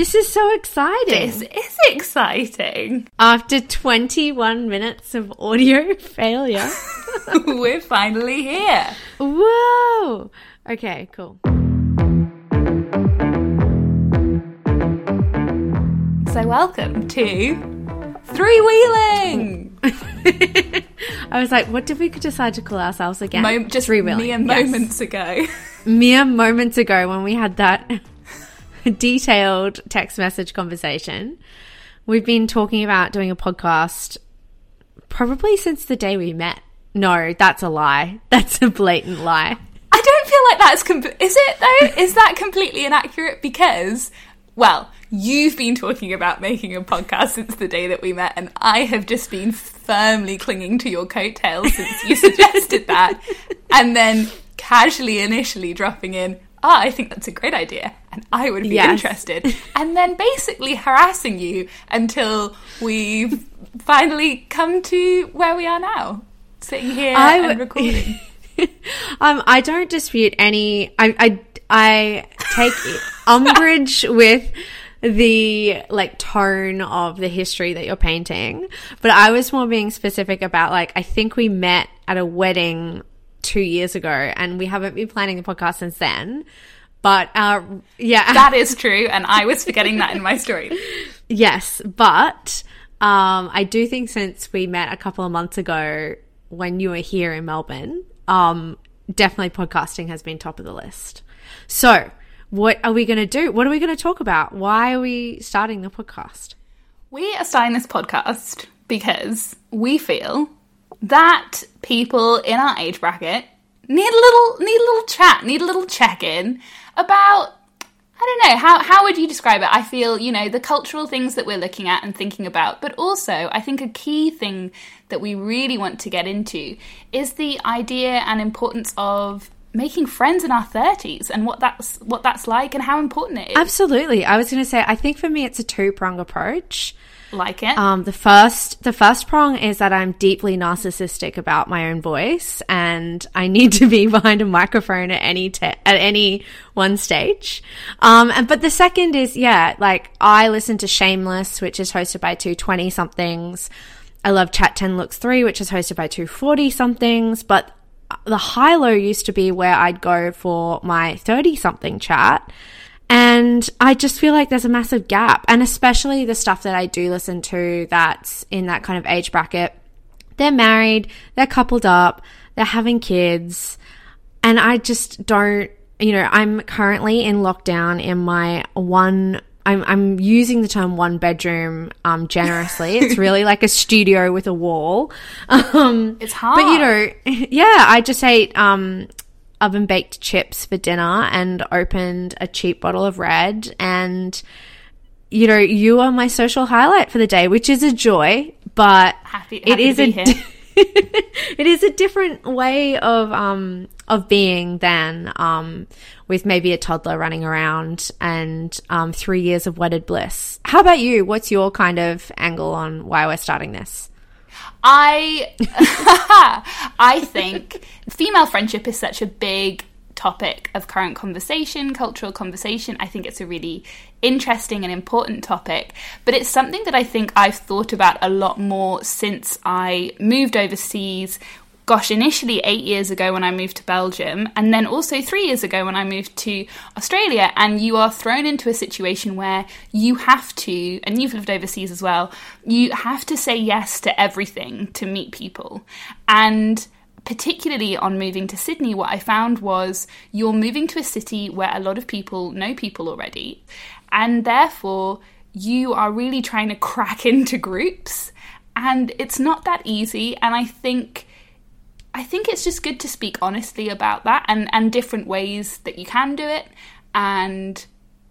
This is so exciting. This is exciting. After 21 minutes of audio failure, We're finally here. whoa. Okay, cool. So, welcome to Three Wheeling. I was like, what did we decide to call ourselves again? Mo- just Three wheeling. mere Yes. moments ago. mere moments ago when we had that detailed text message conversation. We've been talking about doing a podcast probably since the day we met. No, that's a lie. That's a blatant lie. I don't feel like that's. Com- is it though? Is that completely inaccurate? Because, well, you've been talking about making a podcast since the day that we met, and I have just been firmly clinging to your coattails since you suggested that, and then casually initially dropping in. Ah, I think that's a great idea, and I would be Yes. interested. And then basically harassing you until we've finally come to where we are now, sitting here I and w- recording. um, I don't dispute any. I I, I take umbrage with the like tone of the history that you're painting, but I was more being specific about like I think we met at a wedding two years ago, and we haven't been planning the podcast since then. But uh, yeah, That is true, and I was forgetting that in my story. Yes, but um, I do think since we met a couple of months ago when you were here in Melbourne, um, definitely podcasting has been top of the list. So, what are we going to do? What are we going to talk about? Why are we starting the podcast? We are starting this podcast because we feel that people in our age bracket need a little need a little chat, need a little check in about I don't know how how would you describe it? I feel you know the cultural things that we're looking at and thinking about, but also I think a key thing that we really want to get into is the idea and importance of making friends in our 30s and what that's what that's like and how important it is. Absolutely. I was going to say, I think for me, it's a two prong approach. Like it. Um, the first, the first prong is that I'm deeply narcissistic about my own voice, and I need to be behind a microphone at any te- at any one stage. Um, and but the second is, yeah, like I listen to Shameless, which is hosted by two twenty somethings. I love Chat Ten Looks Three, which is hosted by two forty somethings. But the high low used to be where I'd go for my thirty something chat. And I just feel like there's a massive gap. And especially the stuff that I do listen to that's in that kind of age bracket. They're married, they're coupled up, they're having kids. And I just don't, you know, I'm currently in lockdown in my one. I'm, I'm using the term one bedroom um, generously. It's really like a studio with a wall. Um, it's hard. but you know, yeah, I just hate um, oven baked chips for dinner and opened a cheap bottle of red. And, you know, you are my social highlight for the day, which is a joy, but Happy- happy is to a be here. di- it is a different way of um of being than um with maybe a toddler running around and um three years of wedded bliss. How about you? What's your kind of angle on why we're starting this? I I think female friendship is such a big topic of current conversation, cultural conversation. I think it's a really interesting and important topic, but it's something that I think I've thought about a lot more since I moved overseas. Gosh, initially eight years ago when I moved to Belgium, and then also three years ago when I moved to Australia. And you are thrown into a situation where you have to, and you've lived overseas as well, you have to say yes to everything to meet people. And particularly on moving to Sydney, what I found was you're moving to a city where a lot of people know people already, and therefore you are really trying to crack into groups, and it's not that easy. And I think. I think it's just good to speak honestly about that and, and different ways that you can do it. And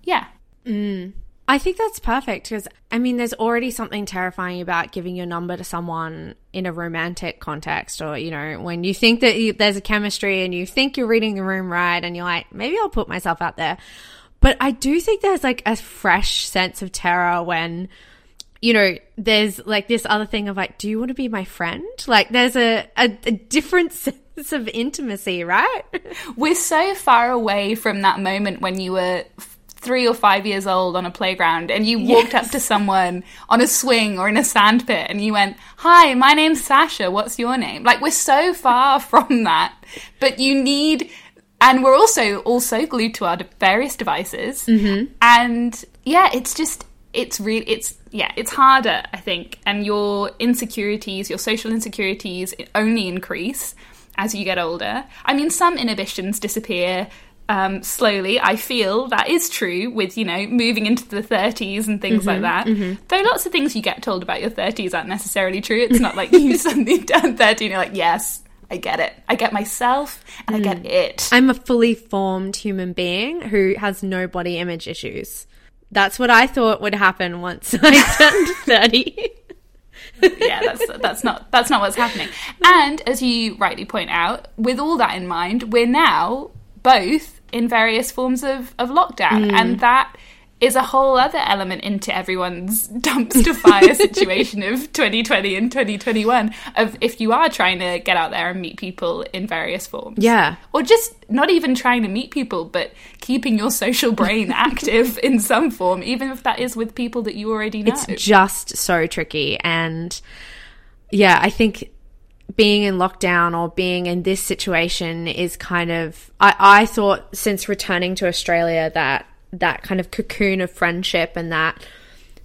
yeah, mm. I think that's perfect because I mean, there's already something terrifying about giving your number to someone in a romantic context, or you know, when you think that you, there's a chemistry and you think you're reading the room right, and you're like, maybe I'll put myself out there. But I do think there's like a fresh sense of terror when, you know, there's like this other thing of like, do you want to be my friend? Like, there's a, a, a different sense of intimacy, right? we're so far away from that moment when you were three or five years old on a playground and you walked up to someone on a swing or in a sandpit and you went, Hi, my name's Sasha. What's your name? Like, we're so far from that. But you need, and we're also also glued to our various devices. Mm-hmm. And yeah, it's just, it's really, it's, yeah, it's harder, I think. And your insecurities, your social insecurities only increase as you get older. I mean, some inhibitions disappear um, slowly. I feel that is true with, you know, moving into the 30s and things Mm-hmm, like that. Though lots of things you get told about your 30s aren't necessarily true. It's not like you suddenly turn 30 and you're like, yes, I get it. I get myself and I Mm. get it. I'm a fully formed human being who has no body image issues. That's what I thought would happen once I turned 30. yeah, that's that's not that's not what's happening. And as you rightly point out, with all that in mind, we're now both in various forms of, of lockdown, mm. and that is a whole other element into everyone's dumpster fire situation of 2020 and 2021 of if you are trying to get out there and meet people in various forms Yeah. or just not even trying to meet people but keeping your social brain active in some form even if that is with people that you already know It's just so tricky. And yeah, I think being in lockdown or being in this situation is kind of, I, I thought since returning to Australia that that kind of cocoon of friendship and that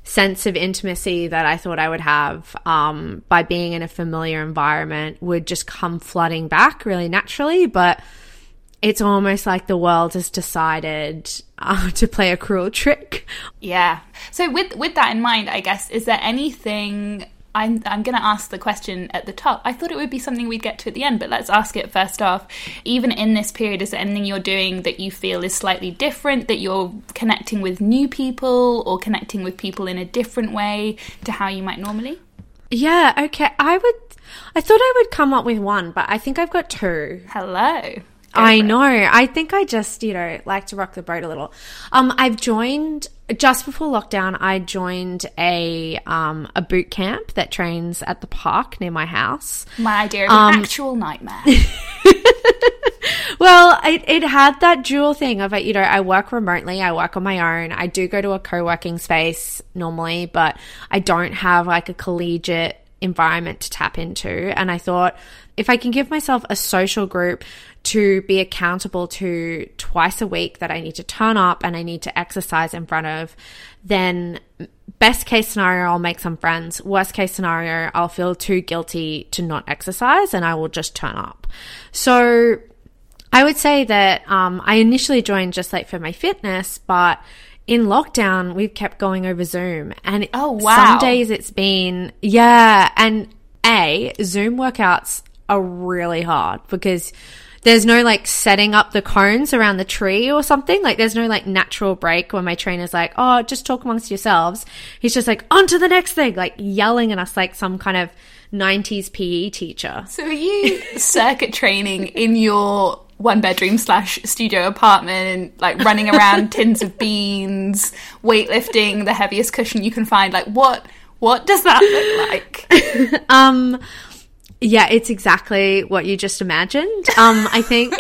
sense of intimacy that I thought I would have um, by being in a familiar environment would just come flooding back really naturally. But it's almost like the world has decided uh, to play a cruel trick Yeah. So with with that in mind, I guess is there anything I'm I'm going to ask the question at the top. I thought it would be something we'd get to at the end, but let's ask it first off. Even in this period, is there anything you're doing that you feel is slightly different? That you're connecting with new people or connecting with people in a different way to how you might normally? Yeah, okay. I would I thought I would come up with one, but I think I've got two. Hello. I know. I think I just, you know, like to rock the boat a little. Um I've joined just before lockdown I joined a um a boot camp that trains at the park near my house. My idea of Um, an actual nightmare. Well, it, it had that dual thing of, it. you know, I work remotely, I work on my own. I do go to a co working space normally, but I don't have like a collegiate environment to tap into. And I thought if I can give myself a social group to be accountable to twice a week that I need to turn up and I need to exercise in front of, then best case scenario, I'll make some friends. Worst case scenario, I'll feel too guilty to not exercise and I will just turn up. So I would say that um, I initially joined just like for my fitness, but in lockdown, we've kept going over Zoom. And Oh, wow. some days it's been, yeah. And A, Zoom workouts are really hard because there's no like setting up the cones around the tree or something. Like there's no like natural break when my trainer's like, oh, just talk amongst yourselves. He's just like, on to the next thing, like yelling at us like some kind of 90s PE teacher. So are you circuit training in your one bedroom slash studio apartment, like running around tins of beans, weightlifting the heaviest cushion you can find? Like what what does that look like? Um, yeah, it's exactly what you just imagined. Um, I think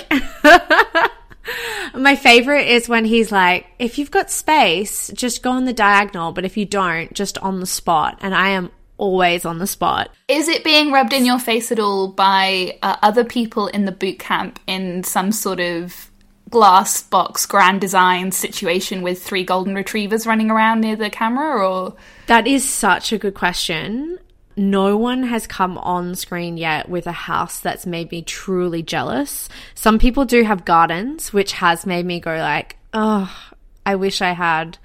my favorite is when he's like, if you've got space, just go on the diagonal, but if you don't, just on the spot. And I am always on the spot. Is it being rubbed in your face at all by uh, other people in the boot camp in some sort of glass box grand design situation with three golden retrievers running around near the camera or That is such a good question. No one has come on screen yet with a house that's made me truly jealous. Some people do have gardens, which has made me go like, oh, I wish I had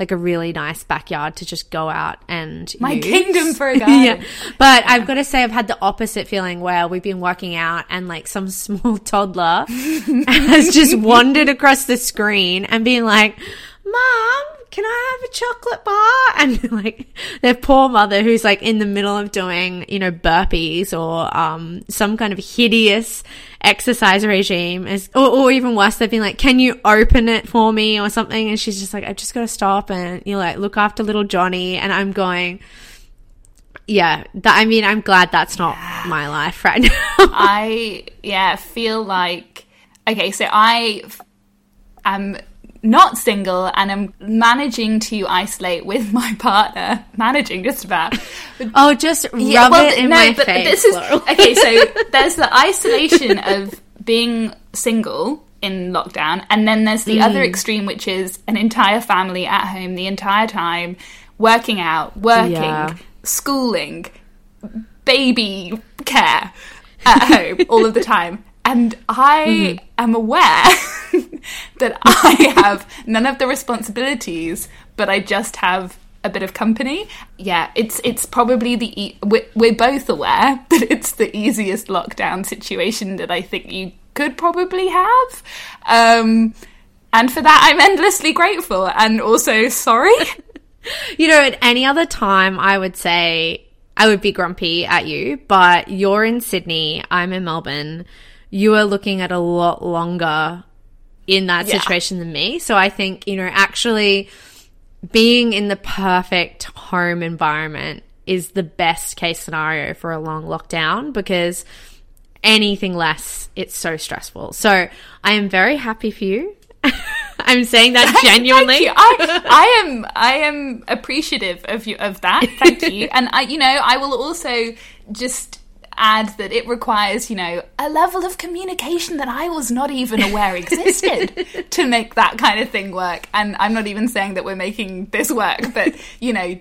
like a really nice backyard to just go out and my kingdom for a garden. yeah. But I've got to say, I've had the opposite feeling where we've been working out and like some small toddler has just wandered across the screen and been like, Mom, can I have a chocolate bar? And like their poor mother who's like in the middle of doing, you know, burpees or um, some kind of hideous exercise regime is, or, or even worse, they've been like, can you open it for me or something? And she's just like, I've just got to stop and you know, like look after little Johnny. And I'm going, yeah, that, I mean, I'm glad that's not my life right now. I yeah feel like okay. So I am not single and I'm managing to isolate with my partner. Managing just about. Oh, just rub it in my face. This is, okay, so there's the isolation of being single in lockdown, and then there's the mm. other extreme, which is an entire family at home the entire time, working out, working, yeah. schooling, baby care at home all of the time. And I mm. am aware that I have none of the responsibilities, but I just have a bit of company. Yeah, it's it's probably the e- we're, we're both aware that it's the easiest lockdown situation that I think you could probably have. Um, and for that, I'm endlessly grateful and also sorry. you know, at any other time, I would say I would be grumpy at you, but you're in Sydney, I'm in Melbourne. You are looking at a lot longer in that yeah. situation than me. So I think, you know, actually being in the perfect home environment is the best case scenario for a long lockdown because anything less, it's so stressful. So I am very happy for you. I'm saying that genuinely. I, I am I am appreciative of you of that. Thank you. And I you know, I will also just add that it requires, you know, a level of communication that I was not even aware existed to make that kind of thing work. And I'm not even saying that we're making this work, but, you know,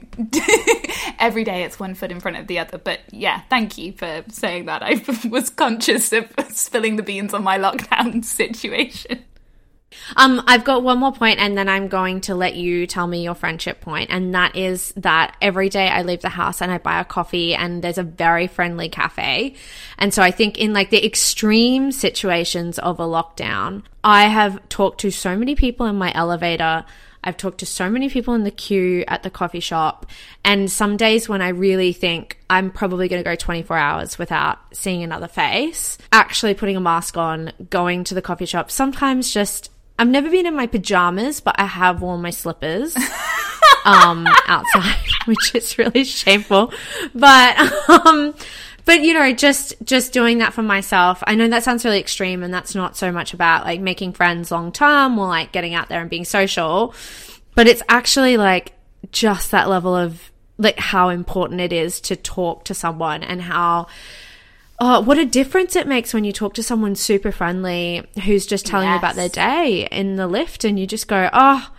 every day it's one foot in front of the other. But yeah, thank you for saying that. I was conscious of spilling the beans on my lockdown situation. Um, I've got one more point and then I'm going to let you tell me your friendship point. And that is that every day I leave the house and I buy a coffee and there's a very friendly cafe. And so I think in like the extreme situations of a lockdown, I have talked to so many people in my elevator. I've talked to so many people in the queue at the coffee shop. And some days when I really think I'm probably going to go 24 hours without seeing another face, actually putting a mask on, going to the coffee shop, sometimes just I've never been in my pajamas, but I have worn my slippers um, outside, which is really shameful. But um, but you know, just just doing that for myself. I know that sounds really extreme, and that's not so much about like making friends long term or like getting out there and being social. But it's actually like just that level of like how important it is to talk to someone and how Oh, what a difference it makes when you talk to someone super friendly who's just telling yes. you about their day in the lift and you just go, oh,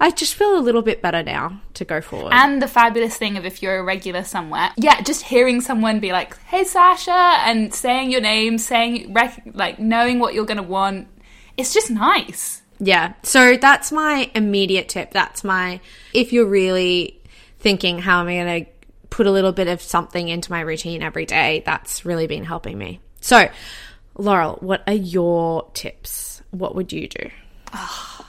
I just feel a little bit better now to go forward. And the fabulous thing of if you're a regular somewhere, yeah, just hearing someone be like, "Hey, Sasha," and saying your name, saying rec- like knowing what you're going to want, it's just nice. Yeah. So that's my immediate tip. That's my if you're really thinking, how am I going to put a little bit of something into my routine every day, that's really been helping me. So, Laurel, what are your tips? What would you do? Oh,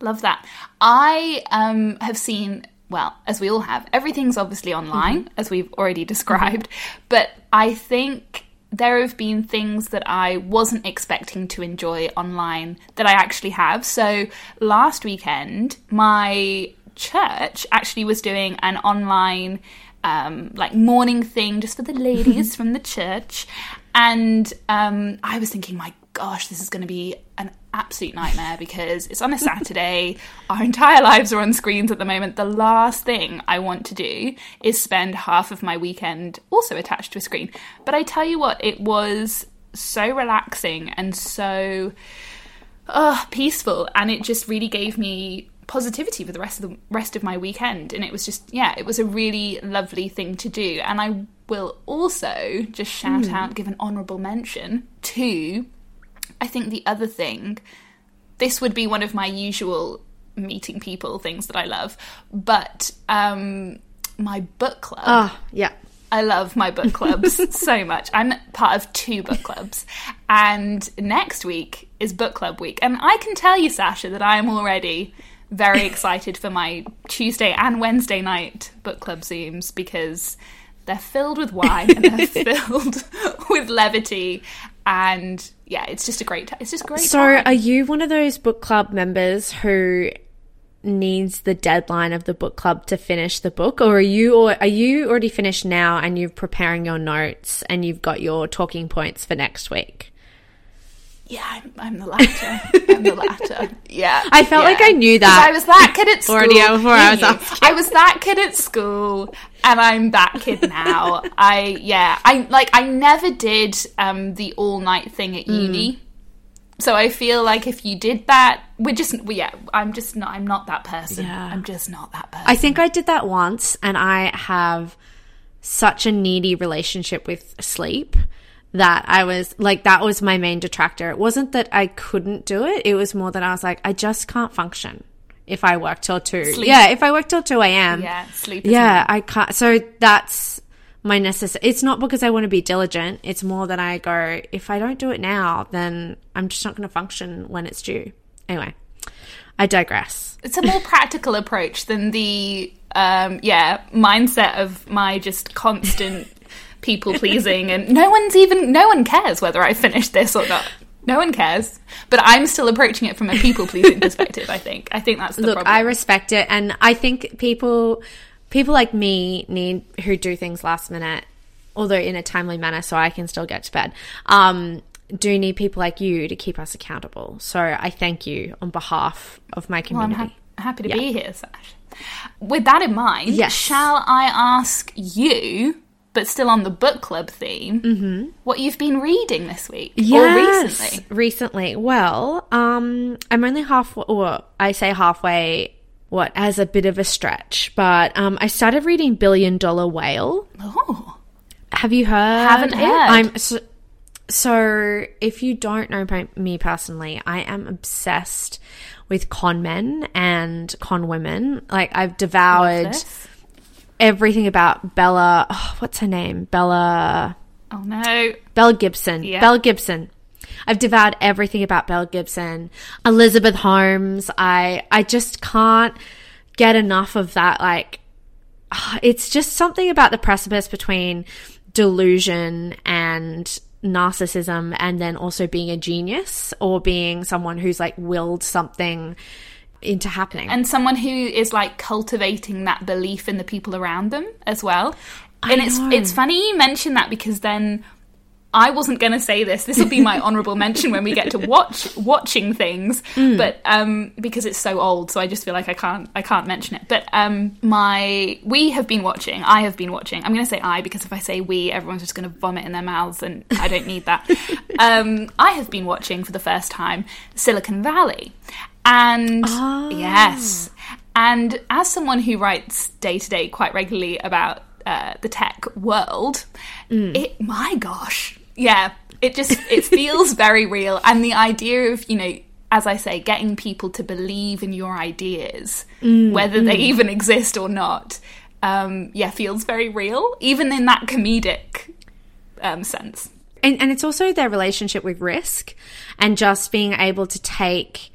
love that. I um, have seen, well, as we all have, everything's obviously online, mm-hmm. as we've already described, mm-hmm. but I think there have been things that I wasn't expecting to enjoy online that I actually have. So last weekend, my church actually was doing an online um, like morning thing just for the ladies from the church. And um, I was thinking, my gosh, this is going to be an absolute nightmare because it's on a Saturday. Our entire lives are on screens at the moment. The last thing I want to do is spend half of my weekend also attached to a screen. But I tell you what, it was so relaxing and so uh, peaceful, and it just really gave me positivity for the rest of the rest of my weekend and it was just yeah it was a really lovely thing to do and i will also just shout mm. out give an honorable mention to i think the other thing this would be one of my usual meeting people things that i love but um my book club oh yeah I love my book clubs so much. I'm part of two book clubs. And next week is book club week. And I can tell you, Sasha, that I am already very excited for my Tuesday and Wednesday night book club Zooms because they're filled with wine and they're filled with levity. And yeah it's just a great it's just great so time. are you one of those book club members who needs the deadline of the book club to finish the book? Or are you or are you already finished now and you're preparing your notes and you've got your talking points for next week Yeah, I'm, I'm the latter. I'm the latter. Yeah. I felt yeah. like I knew that I was that kid at school. already before I was You asking. I was that kid at school, and I'm that kid now. I yeah. I like. I never did um, the all night thing Mm. at uni. So I feel like if you did that, we're just well, yeah. I'm just not. I'm not that person. Yeah. I'm just not that person. I think I did that once, and I have such a needy relationship with sleep that I was like, that was my main detractor. It wasn't that I couldn't do it, it was more that I was like, I just can't function if I work till 2. Sleep. Yeah, if I work till 2 a.m. yeah, sleep. Yeah, I can't. So that's my necessity. It's not because I want to be diligent. It's more that I go, if I don't do it now, then I'm just not going to function when it's due. Anyway, I digress. it's a more practical approach than the um yeah mindset of my just constant people pleasing and no one's even no one cares whether i finished this or not no one cares but i'm still approaching it from a people pleasing perspective i think i think that's the Look, problem I respect it, and I think people, people like me, need who do things last minute, although in a timely manner, so I can still get to bed. Um, do need people like you to keep us accountable. So I thank you on behalf of my Well, i'm community. ha- happy to be here sash with that in mind Yes. shall i ask you but still on the book club theme what you've been reading this week or recently recently. Well, um, I'm only half, or I say halfway, what, as a bit of a stretch, but um, I started reading Billion Dollar Whale. oh Have you heard? Haven't it? heard. I'm so, so. If you don't know me personally, I am obsessed with con men and con women. Like I've devoured. Everything about Bella. Oh, what's her name? Bella. oh no Belle Gibson. Yeah. Belle Gibson. I've devoured everything about Belle Gibson. Elizabeth Holmes. I I just can't get enough of that. Like, ah, it's just something about the precipice between delusion and narcissism and then also being a genius or being someone who's like willed something into happening. and someone who is like cultivating that belief in the people around them as well. And it's know. it's funny you mention that because then I wasn't going to say this. This will be my honorable mention when we get to watch watching things, Mm. but um, because it's so old, so I just feel like I can't I can't mention it. But um, my we have been watching. I have been watching. I'm going to say I because if I say we, everyone's just going to vomit in their mouths, and I don't need that. um, I have been watching for the first time Silicon Valley, and Ah. yes, and as someone who writes day to day quite regularly about uh, the tech world, it my gosh, yeah, it just it feels very real, and the idea of you know. As I say, getting people to believe in your ideas, whether they even exist or not, um, yeah, feels very real, even in that comedic um, sense. and, and it's also their relationship with risk and just being able to take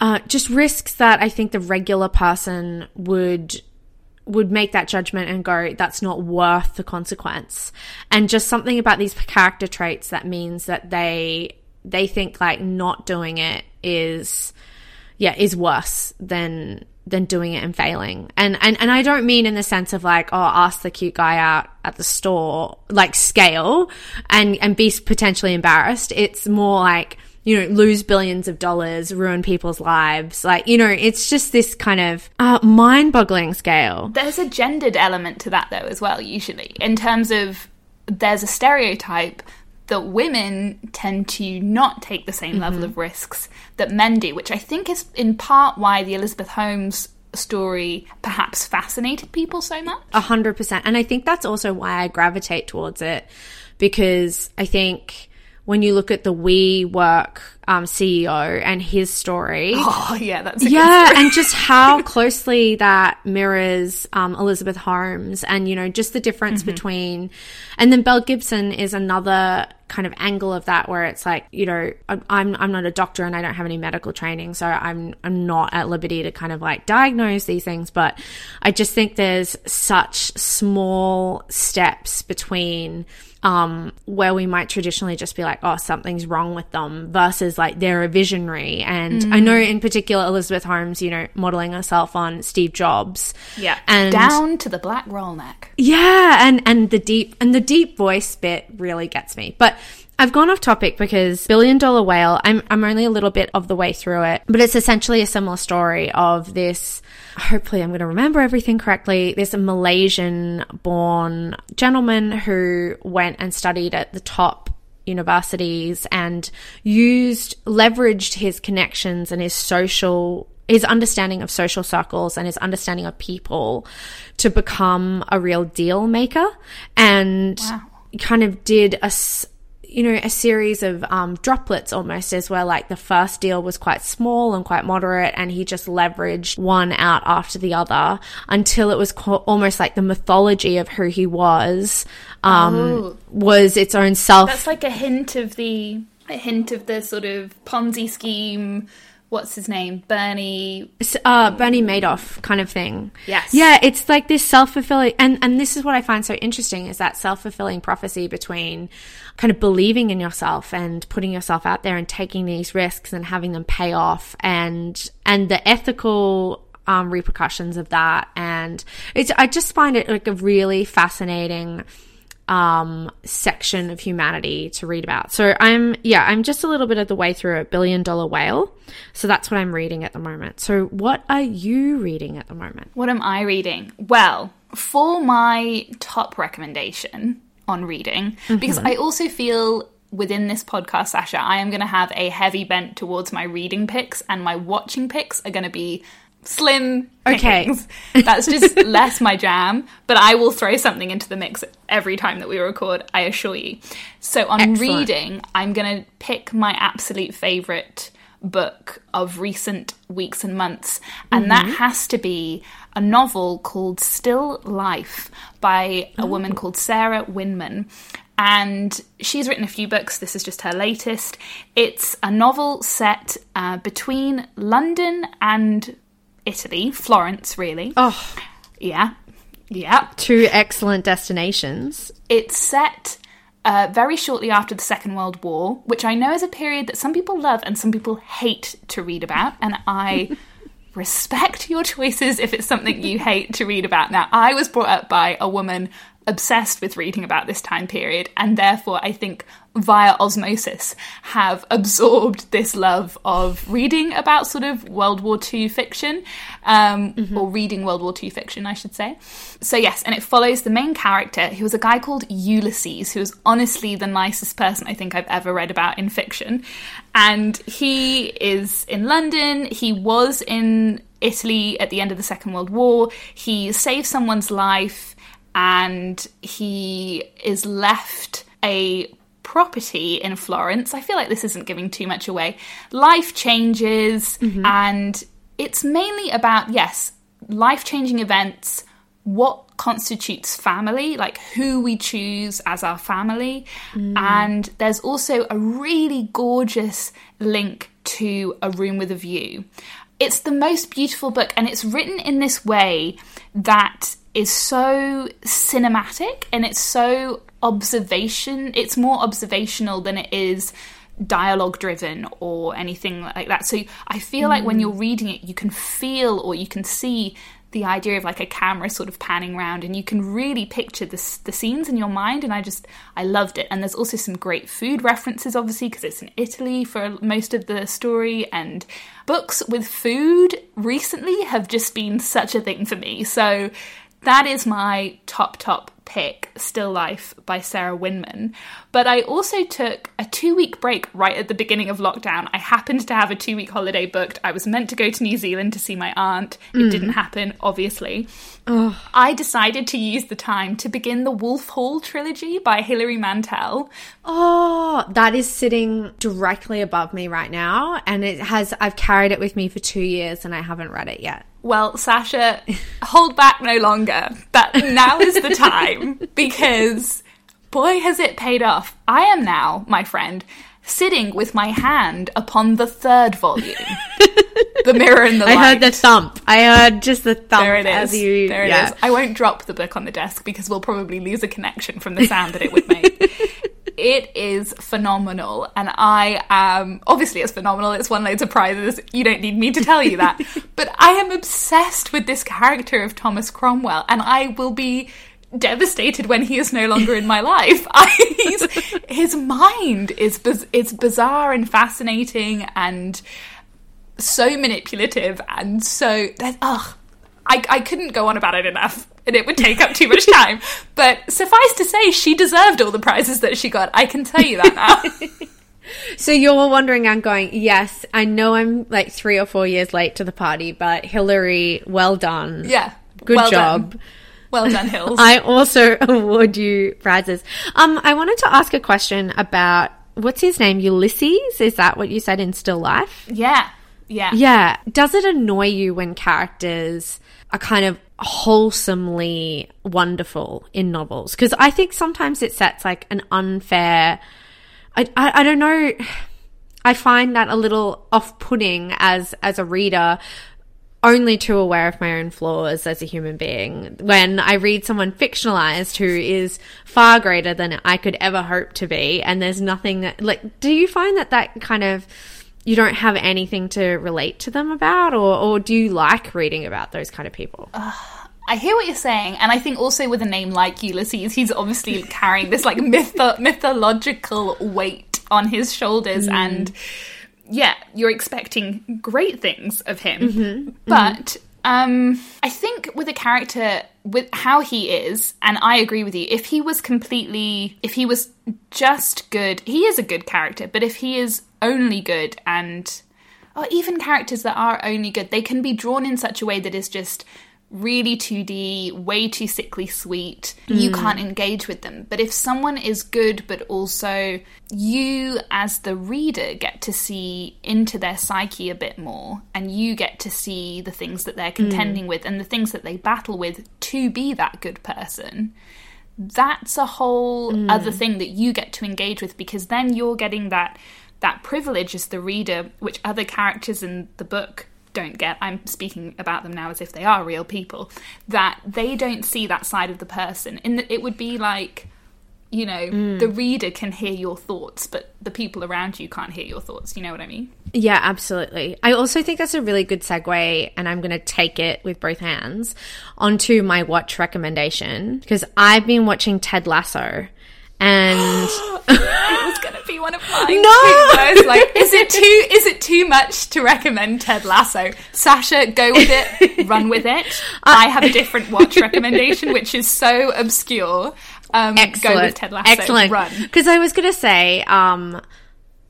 uh, just risks that I think the regular person would would make that judgment and go that's not worth the consequence. And just something about these character traits that means that they they think like not doing it is yeah is worse than than doing it and failing. And and and I don't mean in the sense of like oh ask the cute guy out at the store like scale and and be potentially embarrassed. It's more like you know lose billions of dollars ruin people's lives like you know it's just this kind of uh, mind-boggling scale There's a gendered element to that, though, as well, usually, in terms of there's a stereotype that women tend to not take the same level of risks that men do, which I think is in part why the Elizabeth Holmes story perhaps fascinated people so much. A hundred percent. And I think that's also why I gravitate towards it because I think when you look at the WeWork um, CEO and his story, Oh, yeah, that's a good yeah, and just how closely that mirrors um, Elizabeth Holmes, and you know, just the difference between, and then Belle Gibson is another kind of angle of that where it's like, you know, I'm I'm I'm not a doctor and I don't have any medical training, so I'm I'm not at liberty to kind of like diagnose these things, but I just think there's such small steps between um, where we might traditionally just be like, oh, something's wrong with them versus like they're a visionary. And I mm. know in particular Elizabeth Holmes, you know, modeling herself on Steve Jobs. Yeah, And down to the black roll neck. yeah, and and the deep and the deep voice bit really gets me. But I've gone off topic because Billion Dollar Whale, I'm, I'm only a little bit of the way through it, but it's essentially a similar story of this. Hopefully, I'm going to remember everything correctly. This Malaysian born gentleman who went and studied at the top universities and used, leveraged his connections and his social his understanding of social circles and his understanding of people to become a real deal maker and wow. kind of did a you know a series of um, droplets almost as where like the first deal was quite small and quite moderate and he just leveraged one out after the other until it was co- almost like the mythology of who he was um, oh. was its own self that's like a hint of the a hint of the sort of ponzi scheme what's his name? Bernie uh, bernie madoff kind of thing. Yes. Yeah it's like this self-fulfilling and and this is what i find so interesting is that self-fulfilling prophecy between kind of believing in yourself and putting yourself out there and taking these risks and having them pay off and and the ethical um, repercussions of that. And it's i just find it like a really fascinating um, section of humanity to read about. So I'm, yeah, I'm just a little bit of the way through a billion dollar whale. So that's what I'm reading at the moment. So what are you reading at the moment? What am I reading? Well, for my top recommendation on reading, mm-hmm. because I also feel within this podcast, Sasha, I am going to have a heavy bent towards my reading picks and my watching picks are going to be slim okay that's just less my jam but i will throw something into the mix every time that we record i assure you so on Excellent. reading i'm going to pick my absolute favorite book of recent weeks and months and mm-hmm. that has to be a novel called still life by a oh. woman called sarah winman and she's written a few books. This is just her latest. It's a novel set uh, between London and Italy, Florence, really. Oh, yeah, yeah. Two excellent destinations. It's set uh, very shortly after the Second World War, which I know is a period that some people love and some people hate to read about, and I. respect your choices if it's something you hate to read about. Now, I was brought up by a woman obsessed with reading about this time period, and therefore I think via osmosis have absorbed this love of reading about sort of World War II fiction, um, mm-hmm. or reading World War II fiction, I should say. So, yes, and it follows the main character, who was a guy called Ulysses, who is honestly the nicest person I think I've ever read about in fiction. And he is in London, he was in Italy at the end of the Second World War, he saved someone's life and he is left a property in Florence. I feel like this isn't giving too much away. Life changes, mm-hmm. and it's mainly about, yes, life changing events, what constitutes family, like who we choose as our family. Mm. And there's also a really gorgeous link to A Room with a View. It's the most beautiful book, and it's written in this way that is so cinematic and it's so observation. It's more observational than it is dialogue driven or anything like that. So I feel mm. like when mm. you're reading it, you can feel or you can see the idea of like a camera sort of panning around and you can really picture the, the scenes in your mind and i just i loved it and there's also some great food references obviously because it's in italy for most of the story and books with food recently have just been such a thing for me so that is my top, top pick, Still Life by Sarah Winman. But I also took a two week break right at the beginning of lockdown. I happened to have a two week holiday booked. I was meant to go to New Zealand to see my aunt. It mm. didn't happen, obviously. Oh. I decided to use the time to begin the Wolf Hall trilogy by Hilary Mantel. Oh, that is sitting directly above me right now. And it has, I've carried it with me for two years and I haven't read it yet. Well, Sasha, hold back no longer. That now is the time because boy has it paid off. I am now, my friend, sitting with my hand upon the third volume. the mirror and the light. I heard the thump. I heard just the thump there it is. You, there it yeah. is. I won't drop the book on the desk because we'll probably lose a connection from the sound that it would make. it is phenomenal. And I am obviously it's phenomenal. It's won loads of prizes. You don't need me to tell you that. but I am obsessed with this character of Thomas Cromwell, and I will be devastated when he is no longer in my life. I, his mind is biz- it's bizarre and fascinating and so manipulative and so ugh I, I couldn't go on about it enough and it would take up too much time but suffice to say she deserved all the prizes that she got i can tell you that now So you're wondering, I'm going, yes, I know I'm like three or four years late to the party, but Hilary, well done. yeah Good well job. done. Well done hills I also award you prizes. Um, I wanted to ask a question about what's his name? Ulysses? Is that what you said in Still Life? yeah yeah Yeah. Does it annoy you when characters are kind of wholesomely wonderful in novels? Because I think sometimes it sets like an unfair. I, I, I don't know. I find that a little off-putting as as a reader. Only too aware of my own flaws as a human being. When I read someone fictionalized who is far greater than I could ever hope to be, and there's nothing that, like, do you find that that kind of you don't have anything to relate to them about, or, or do you like reading about those kind of people? I hear what you're saying, and I think also with a name like Ulysses, he's obviously carrying this like mytho- mythological weight on his shoulders, mm. and yeah, you're expecting great things of him. But um, I think with a character with how he is, and I agree with you, if he was completely, if he was just good, he is a good character. But if he is only good and or even characters that are only good, they can be drawn in such a way that is just really 2D, way too sickly sweet. You mm. can't engage with them. But if someone is good, but also you as the reader get to see into their psyche a bit more, and you get to see the things that they're mm. contending with and the things that they battle with to be that good person that's a whole mm. other thing that you get to engage with because then you're getting that that privilege as the reader which other characters in the book don't get i'm speaking about them now as if they are real people that they don't see that side of the person and it would be like you know mm. the reader can hear your thoughts but the people around you can't hear your thoughts you know what i mean Yeah, absolutely. I also think that's a really good segue, and I'm going to take it with both hands onto my watch recommendation because I've been watching Ted Lasso. And it was gonna be one of mine. No! I was like, is it too is it too much to recommend Ted Lasso? Sasha, go with it, run with it. I have a different watch recommendation, which is so obscure. Um, excellent. Go with Ted Lasso. Excellent. Run. Because I was going to say, um,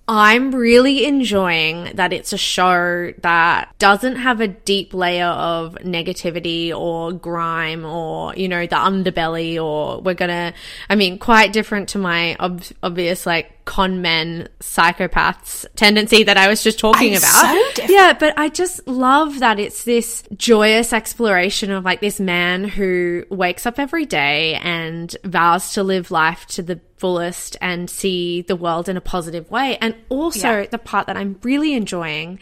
I'm really enjoying that it's a show that doesn't have a deep layer of negativity or grime or, you know, the underbelly or we're gonna, I mean, quite different to my ob- obvious, like, con men psychopaths tendency that I was just talking I'm about. so. Yeah, but I just love that it's this joyous exploration of like this man who wakes up every day and vows to live life to the fullest and see the world in a positive way. And also Yeah. the part that I'm really enjoying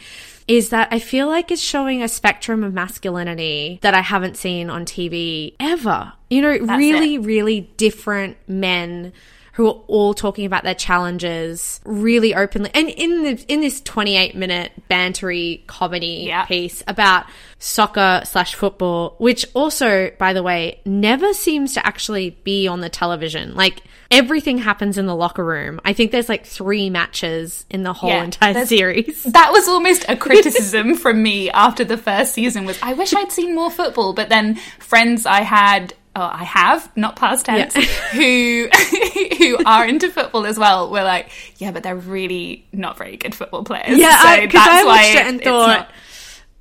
is that I feel like it's showing a spectrum of masculinity that I haven't seen on TV ever. You know, really, really different men who are all talking about their challenges really openly. And in the in this 28 minute bantery comedy Yeah. piece about soccer slash football which also by the way never seems to actually be on the television. Like everything happens in the locker room. I think there's like three matches in the whole Yeah, entire series. That was almost a criticism from me after the first season was I wish I'd seen more football, but then friends I had oh, I have, not past tense, who who are into football as well were like, yeah, but they're really not very good football players. Yeah, so I- that's I why watched it it- and thought- not-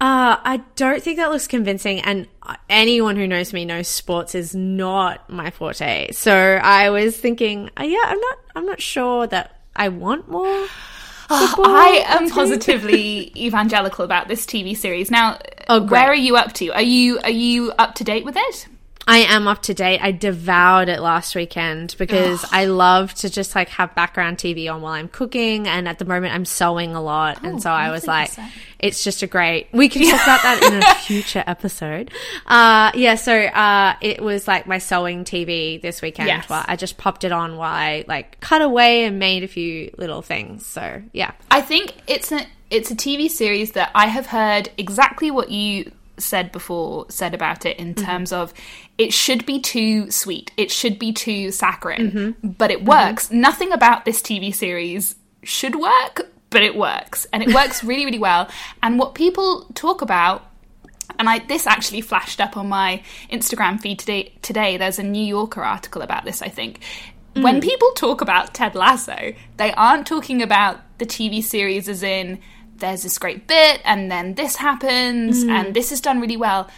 Uh, I don't think that looks convincing, and anyone who knows me knows sports is not my forte. So I was thinking, uh, yeah, I'm not, I'm not sure that I want more. football I am positively evangelical about this TV series. Now, Oh, where are you up to? Are you are you up to date with it? I am up to date. I devoured it last weekend because I love to just like have background TV on while I'm cooking, and at the moment I'm sewing a lot, and so I was like, it's just a great. We can talk about that in a future episode. Uh, yeah, so uh, it was like my sewing TV this weekend. Yes. While I just popped it on while I like cut away and made a few little things. So yeah, I think it's a it's a TV series that I have heard exactly what you said before said about it in terms of it should be too sweet, it should be too saccharine, mm-hmm. but it mm-hmm. works. Nothing about this TV series should work, but it works, and it works really, really well. And what people talk about and I this actually flashed up on my Instagram feed today. Today, there's a New Yorker article about this. I think when mm. people talk about Ted Lasso, they aren't talking about the TV series as in there's this great bit and then this happens and mm. this is done really well.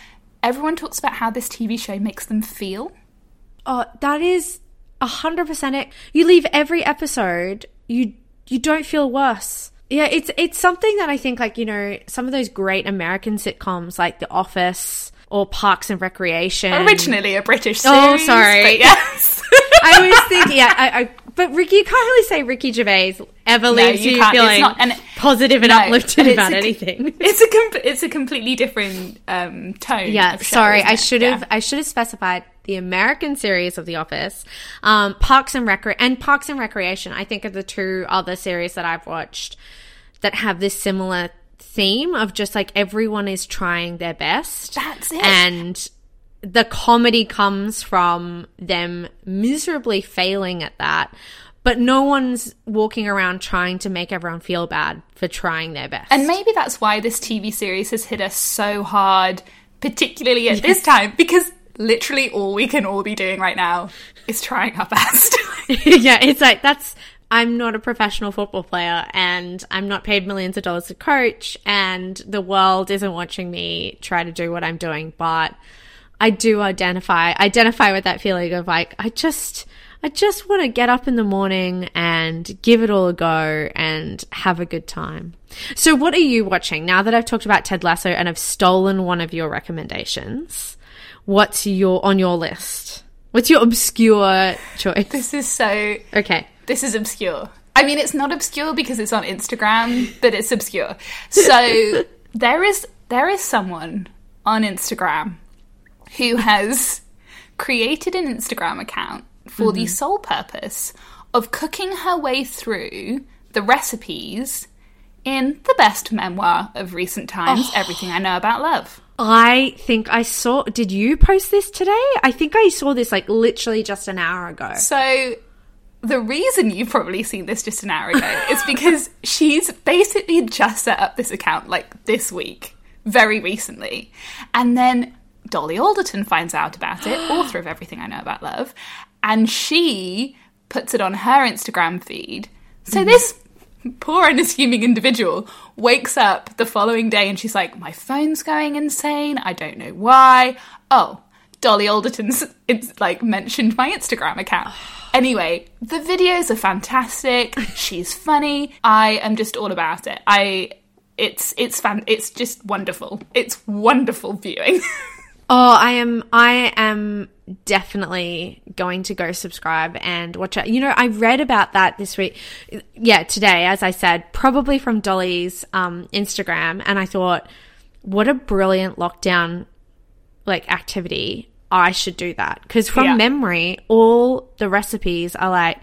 Everyone talks about how this TV show makes them feel. Oh, that is a hundred percent it. You leave every episode, you you don't feel worse. Yeah, it's it's something that I think like, you know, some of those great American sitcoms like The Office or Parks and Recreation. Originally a British series. Oh, sorry. but yes. I was thinking, yeah, I, I, but Ricky, you can't really say Ricky Gervais ever leaves you you. It's feeling not- and- positive and No, uplifted about a- anything. it's a com- it's a completely different um, tone. Yeah, show, sorry, I should Yeah. have I should have specified the American series of The Office, um, Parks and Recre and Parks and Recreation. I think are the two other series that I've watched that have this similar theme of just like everyone is trying their best. That's it. and the comedy comes from them miserably failing at that. But no one's walking around trying to make everyone feel bad for trying their best. And maybe that's why this TV series has hit us so hard, particularly at this time, because literally all we can all be doing right now is trying our best. yeah, it's like that's I'm not a professional football player and I'm not paid millions of dollars to coach and the world isn't watching me try to do what I'm doing, but I do identify identify with that feeling of like I just I just want to get up in the morning and give it all a go and have a good time. So what are you watching? Now that I've talked about Ted Lasso and I've stolen one of your recommendations, what's your on your list? What's your obscure choice? this is so. Okay. This is obscure. I mean, it's not obscure because it's on Instagram, but it's obscure. So there is there is someone on Instagram who has created an Instagram account for the mm-hmm. sole purpose of cooking her way through the recipes in the best memoir of recent times, oh. Everything I Know About Love. I think I saw. Did you post this today? I think I saw this like literally just an hour ago. So the reason you've probably seen this just an hour ago is because she's basically just set up this account like this week, very recently. And then Dolly Alderton finds out about it, author of Everything I Know About Love, and she puts it on her Instagram feed. So mm-hmm. this poor unassuming individual wakes up the following day and she's like, My phone's going insane. I don't know why. Oh, Dolly Alderton's it's like mentioned my Instagram account. Anyway, the videos are fantastic. She's funny. I am just all about it. I it's it's fan it's just wonderful. It's wonderful viewing. Oh, I am. I am definitely going to go subscribe and watch it. You know, I read about that this week. Yeah, today, as I said, probably from Dolly's um, Instagram, and I thought, what a brilliant lockdown like activity. I should do that because from Yeah. memory, all the recipes are like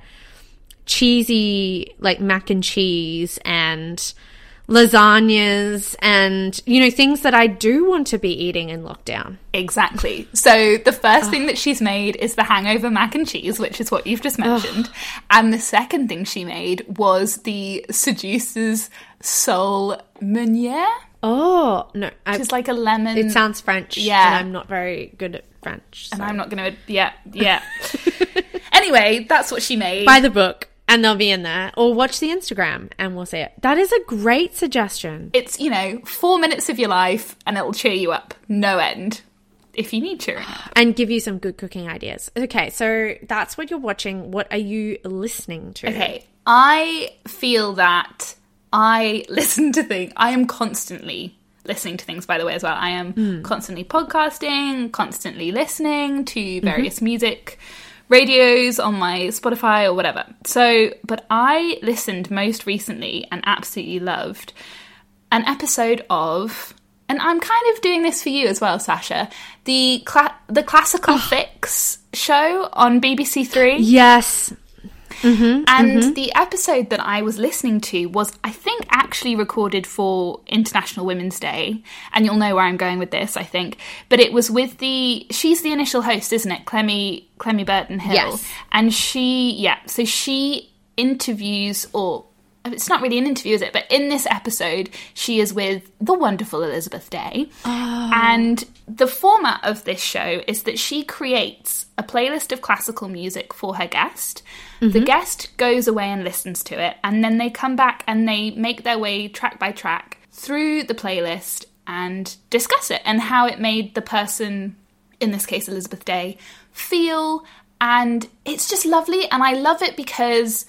cheesy, like mac and cheese and lasagnas and you know things that I do want to be eating in lockdown. Exactly. So the first thing that she's made is the hangover mac and cheese, which is what you've just mentioned. And the second thing she made was the seducer's sole meunière, Oh no, I, is like a lemon. it sounds French. Yeah. and I'm not very good at French. and. I'm not going to. Yeah, yeah. anyway, that's what she made. buy the book and they'll be in there, or watch the Instagram and we'll see it. That is a great suggestion. it's you know four minutes of your life, and it'll cheer you up, no end, if you need to. and give you some good cooking ideas. Okay, so that's what you're watching. What are you listening to? Okay, I feel that I listen to things. I am constantly listening to things, by the way, as well. I am hmm. constantly podcasting, constantly listening to mm-hmm. various music radios on my Spotify or whatever. So, but I listened most recently and absolutely loved an episode of. And I'm kind of doing this for you as well, Sasha. The cla- the classical oh. fix show on BBC Three. Yes. Mm-hmm, and mm-hmm. the episode that I was listening to was, I think, actually recorded for International Women's Day. And you'll know where I'm going with this, I think. But it was with the, she's the initial host, isn't it? Clemmie, Clemmie Burton Hill. Yes. And she, yeah, so she interviews or it's not really an interview, is it? But in this episode, she is with the wonderful Elizabeth Day. Oh. And the format of this show is that she creates a playlist of classical music for her guest. Mm-hmm. The guest goes away and listens to it, and then they come back and they make their way track by track through the playlist and discuss it and how it made the person, in this case Elizabeth Day, feel. And it's just lovely, and I love it because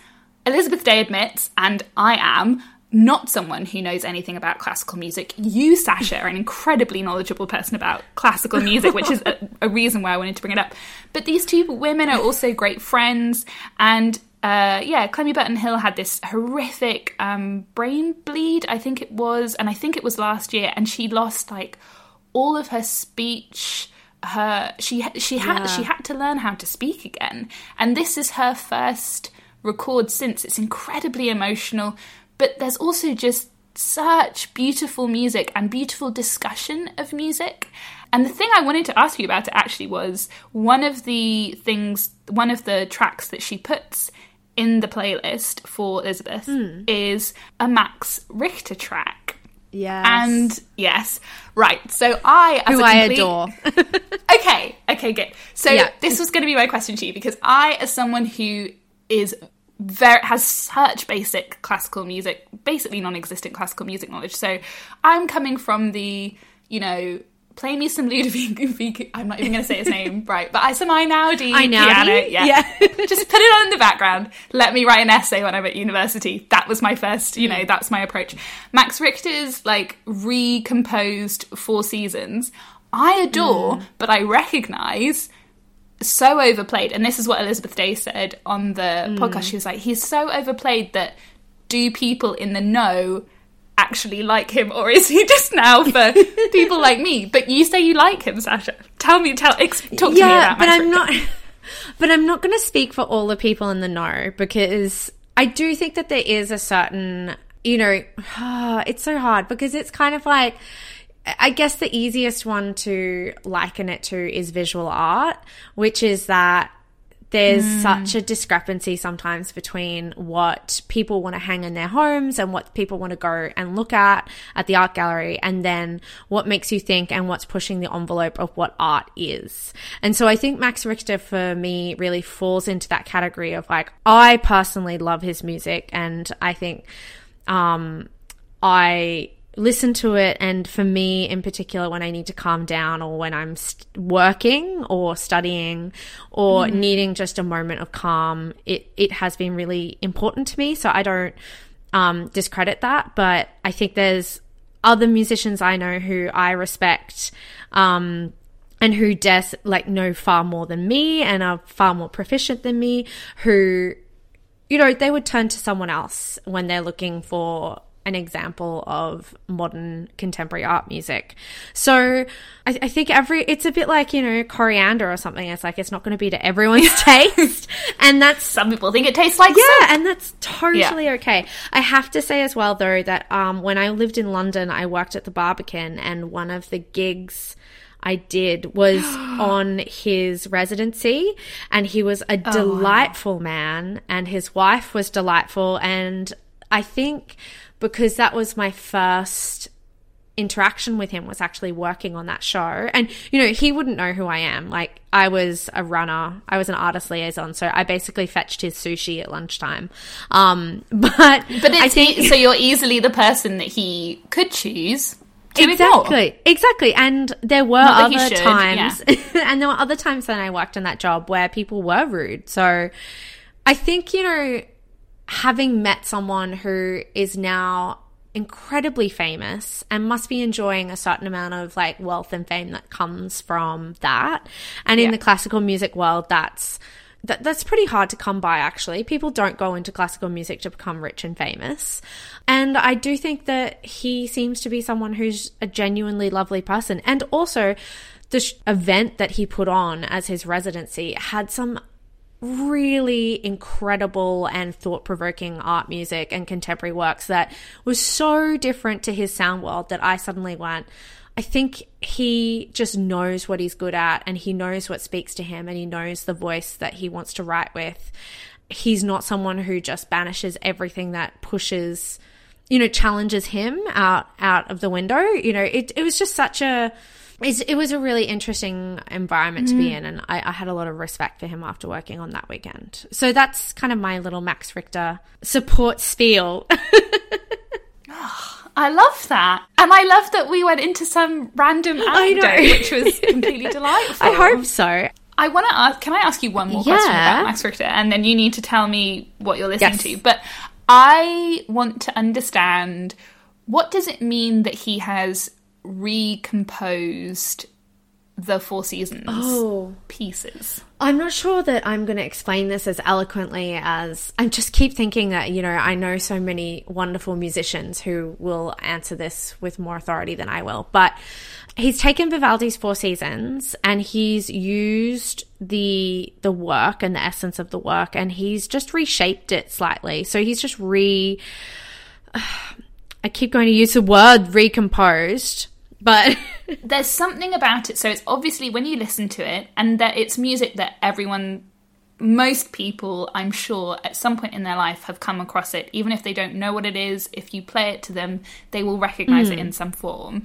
Elizabeth Day admits, and I am, not someone who knows anything about classical music. You, Sasha, are an incredibly knowledgeable person about classical music, which is a, a, reason why I wanted to bring it up. But these two women are also great friends, and uh, yeah, Clemmie Burton Hill had this horrific um, brain bleed, I think it was, and I think it was last year, and she lost like all of her speech. Her she she had yeah. she had to learn how to speak again, and this is her first record since. It's incredibly emotional, but there's also just such beautiful music and beautiful discussion of music. And the thing I wanted to ask you about it actually was one of the things, one of the tracks that she puts in the playlist for Elizabeth mm. is a Max Richter track. Yes. And yes, right. So I, as who I complete... adore. okay, okay, good. So yeah. this was going to be my question to you because I, as someone who is very has such basic classical music, basically non-existent classical music knowledge. So I'm coming from the, you know, play me some Ludovic. I'm not even going to say his name right, but I some Einaudi piano. Yeah, yeah. just put it on in the background. Let me write an essay when I'm at university. That was my first, you know, that's my approach. Max Richter's like recomposed Four Seasons. I adore, mm. but I recognise so overplayed. And this is what Elizabeth Day said on the mm. podcast. She was like, he's so overplayed that do people in the know actually like him or is he just now for people like me? But you say you like him, Sasha. Tell me, tell, ex- talk to yeah, me about but I'm not. But I'm not going to speak for all the people in the know because I do think that there is a certain, you know, it's so hard because it's kind of like I guess the easiest one to liken it to is visual art, which is that there's mm. such a discrepancy sometimes between what people want to hang in their homes and what people want to go and look at at the art gallery and then what makes you think and what's pushing the envelope of what art is. And so I think Max Richter for me really falls into that category of like I personally love his music and I think um I listen to it and for me in particular when i need to calm down or when i'm st- working or studying or mm. needing just a moment of calm it it has been really important to me so i don't um, discredit that but i think there's other musicians i know who i respect um, and who des- like know far more than me and are far more proficient than me who you know they would turn to someone else when they're looking for an example of modern contemporary art music. So I, I, think every, it's a bit like, you know, coriander or something. It's like, it's not going to be to everyone's taste. And that's. Some people think it tastes like Yeah, and that's totally yeah. okay. I have to say as well, though, that um, when I lived in London, I worked at the Barbican and one of the gigs I did was on his residency, and he was a delightful oh, wow. man, and his wife was delightful. And I think because that was my first interaction with him was actually working on that show. And, you know, he wouldn't know who I am. Like, I was a runner, I was an artist liaison. So I basically fetched his sushi at lunchtime. Um, but, but I think, so you're easily the person that he could choose. exactly, ignore. exactly. And there were other should, times, yeah. and there were other times when I worked on that job where people were rude. So I think, you know, having met someone who is now incredibly famous and must be enjoying a certain amount of like wealth and fame that comes from that. And in the classical music world, that's that, that's pretty hard to come by actually. People don't go into classical music to become rich and famous. And I do think that he seems to be someone who's a genuinely lovely person. And also, the sh- event that he put on as his residency had some really incredible and thought provoking art music and contemporary works that was so different to his sound world that I suddenly went, I think he just knows what he's good at and he knows what speaks to him and he knows the voice that he wants to write with. He's not someone who just banishes everything that pushes, you know, challenges him out out of the window. You know, it it was just such a it was a really interesting environment to be mm. in, and I, I had a lot of respect for him after working on that weekend. So that's kind of my little Max Richter support spiel. Ah, I love that. And I love that we went into some random anecdote, which was completely delightful. I hope so. I want to ask, can I ask you one more question about Max Richter? And then you need to tell me what you're listening Yes. to. But I want to understand what does it mean that he has recomposed the Four Seasons Oh. pieces? I'm not sure that I'm going to explain this as eloquently as I just keep thinking that, you know, I know so many wonderful musicians who will answer this with more authority than I will. But he's taken Vivaldi's Four Seasons and he's used the the work and the essence of the work and he's just reshaped it slightly. So he's just re I keep going to use the word recomposed, but There's something about it. So it's obviously when you listen to it, and that it's music that everyone, most people, I'm sure, at some point in their life have come across it. Even if they don't know what it is, if you play it to them, they will recognize it hmm. in some form.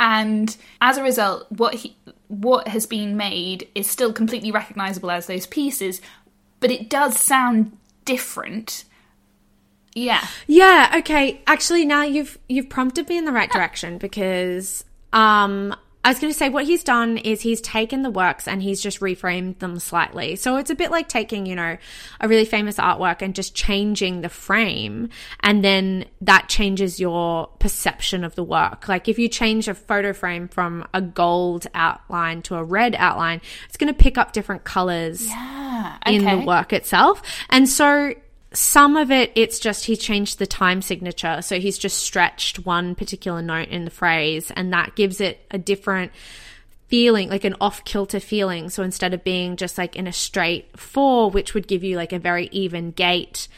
And as a result, what he, what has been made is still completely recognizable as those pieces, but it does sound different. Yeah. Yeah, okay. Actually now you've you've prompted me in the right direction because um I was going to say what he's done is he's taken the works and he's just reframed them slightly. So it's a bit like taking, you know, a really famous artwork and just changing the frame and then that changes your perception of the work. Like if you change a photo frame from a gold outline to a red outline, it's going to pick up different colors Yeah. in the work itself. And so some of it, it's just he changed the time signature. So he's just stretched one particular note in the phrase, and that gives it a different feeling, like an off kilter feeling. So instead of being just like in a straight four, which would give you like a very even gait,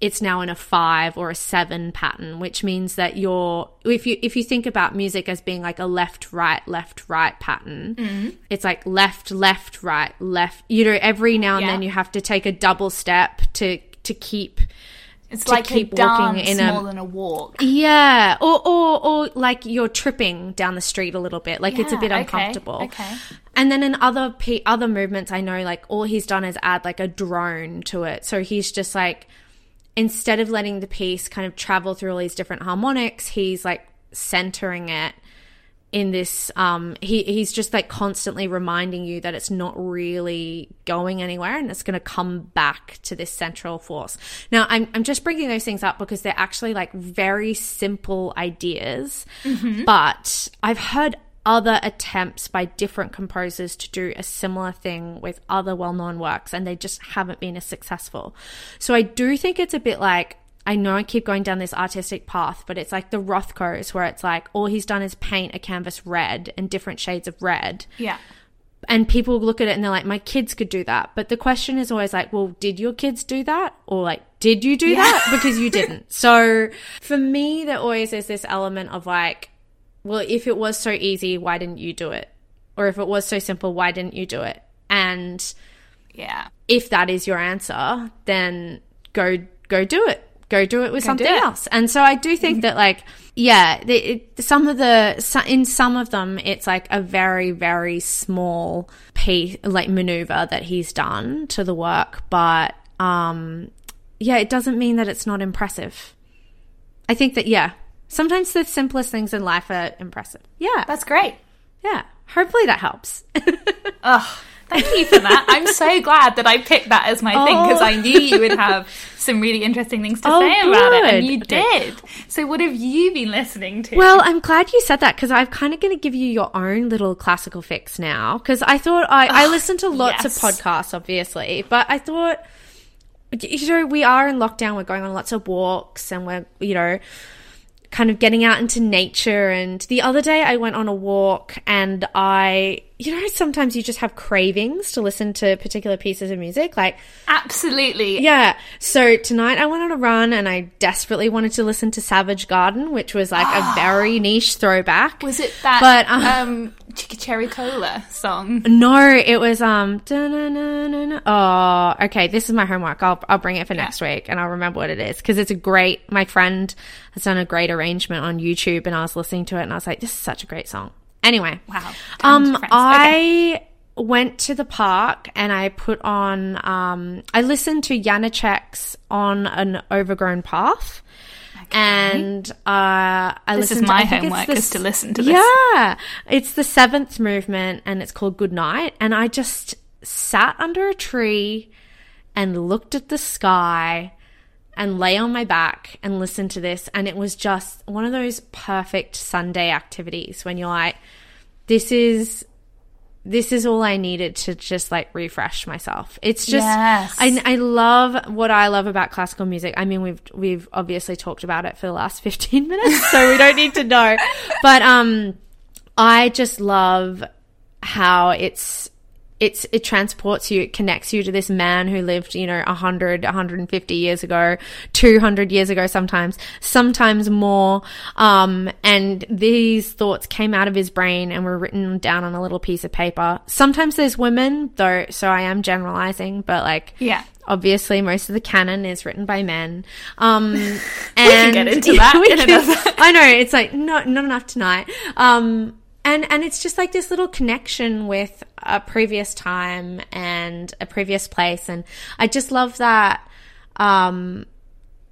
it's now in a five or a seven pattern, which means that you're if you if you think about music as being like a left right left right pattern, mm-hmm. it's like left left right left. You know, every now and Yeah. then you have to take a double step to to keep It's to like keep a walking in a- more than a walk. yeah, or or or like you're tripping down the street a little bit, like it's a Yeah, bit okay, uncomfortable. okay. And then in other pe- other movements, I know like all he's done is add like a drone to it. So he's just like instead of letting the piece kind of travel through all these different harmonics, he's like centering it in this um he he's just like constantly reminding you that it's not really going anywhere and it's going to come back to this central force. Now I'm I'm just bringing those things up because they're actually like very simple ideas, but I've heard other attempts by different composers to do a similar thing with other well-known works and they just haven't been as successful. So I do think it's a bit like I know I keep going down this artistic path, but it's like the Rothkos where it's like all he's done is paint a canvas red and different shades of red. Yeah. And people look at it and they're like, my kids could do that. But the question is always like, well, did your kids do that? Or like, did you do that? Because you didn't. So for me, there always is this element of like, well, if it was so easy, why didn't you do it? Or if it was so simple, why didn't you do it? And Yeah. if that is your answer, then go go do it. Go do it with something else. And so I do think that like yeah, the, it, some of the in some of them it's like a very very small piece like maneuver that he's done to the work, but um yeah, it doesn't mean that it's not impressive. I think that yeah, sometimes the simplest things in life are impressive. Yeah. That's great. yeah. Hopefully that helps. Oh, thank you for that. I'm so glad that I picked that as my thing because Oh. I knew you would have some really interesting things to Oh, say about it, and you did. So, what have you been listening to? Well, I'm glad you said that because I'm kind of going to give you your own little classical fix now. Because I thought I, I oh, listen to lots yes. of podcasts, obviously, but I thought, you know, we are in lockdown. We're going on lots of walks, and we're, you know, kind of getting out into nature. And the other day I went on a walk and I, you know, sometimes you just have cravings to listen to particular pieces of music. Like, Absolutely. yeah. So tonight I went on a run and I desperately wanted to listen to Savage Garden, which was like a very niche throwback. Was it that But, um, um, Chicky Cherry Cola song? No, it was um. Oh, okay. This is my homework. I'll I'll bring it for next week, and I'll remember what it is because it's a great. My friend has done a great arrangement on YouTube, and I was listening to it, and I was like, "This is such a great song." Anyway, Wow. Um. I went to the park and I put on. Um, I listened to Janacek's on an overgrown path. And uh, I This is listened. my I think it's homework, the is to listen to this. Yeah, it's the seventh movement, and it's called Good Night. And I just sat under a tree and looked at the sky and lay on my back and listened to this, and it was just one of those perfect Sunday activities when you're like, "This is." This is all I needed to just like refresh myself. It's just Yes. I I love what I love about classical music. I mean, we've we've obviously talked about it for the last 15 minutes, so we don't need to know. But um I just love how it's it's it transports you, it connects you to this man who lived, you know, 100, 150 years ago, 200 years ago sometimes, sometimes more. Um, and these thoughts came out of his brain and were written down on a little piece of paper. Sometimes there's women, though, so I am generalizing, but like, Yeah. obviously most of the canon is written by men. Um, and get into that we can- I know it's like not not enough tonight. Um, and and it's just like this little connection with a previous time and a previous place, and I just love that. Um,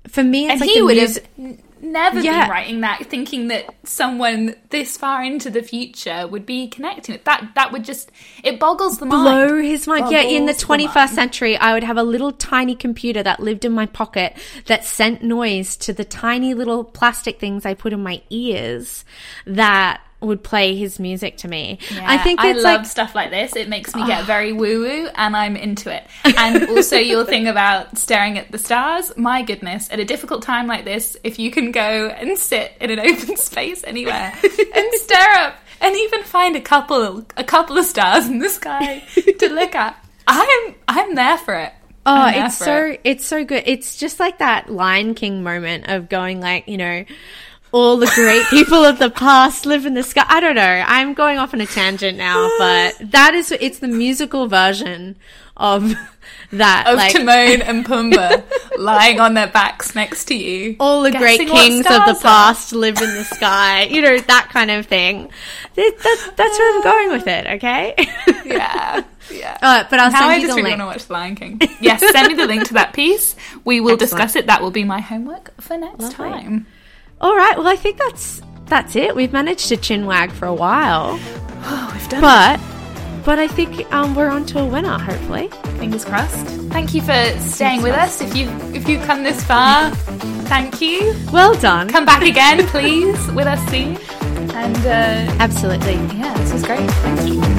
for me, it's And like he would mus- have never Yeah. been writing that, thinking that someone this far into the future would be connecting it. That that would just it boggles the mind. blow his mind. Yeah, in the Boggles the 21st century, I would have a little tiny computer that lived in my pocket that sent noise to the tiny little plastic things I put in my ears that would play his music to me. I think I it's love like stuff like this. It makes me get oh. very woo woo, and I'm into it. And also, your thing about staring at the stars. My goodness, at a difficult time like this, if you can go and sit in an open space anywhere and stare up, and even find a couple, a couple of stars in the sky to look at, I'm, I'm there for it. Oh, it's so it. it's so good. It's just like that Lion King moment of going like, you know, all the great people of the past live in the sky. I don't know. I'm going off on a tangent now, but that is it's the musical version of that of like Timon and Pumbaa lying on their backs next to you. all the great kings of the stars are. past live in the sky. You know, that kind of thing. That, that, that's where I'm going with it, okay? Yeah, yeah. Uh, but I'll send you just the really link. want to watch The Lion King. Yes, send me the link to that piece. We will Excellent. discuss it. That will be my homework for next Lovely. time. All right. Well, I think that's that's it. We've managed to chin wag for a while. Oh, we've done But but I think um, we're on to a winner, hopefully. Fingers crossed. Thank you for staying with us. If you if you've come this far, thank you. Well done. Come back again, please, with us soon. And uh, Absolutely. yeah, this was great. Thank you.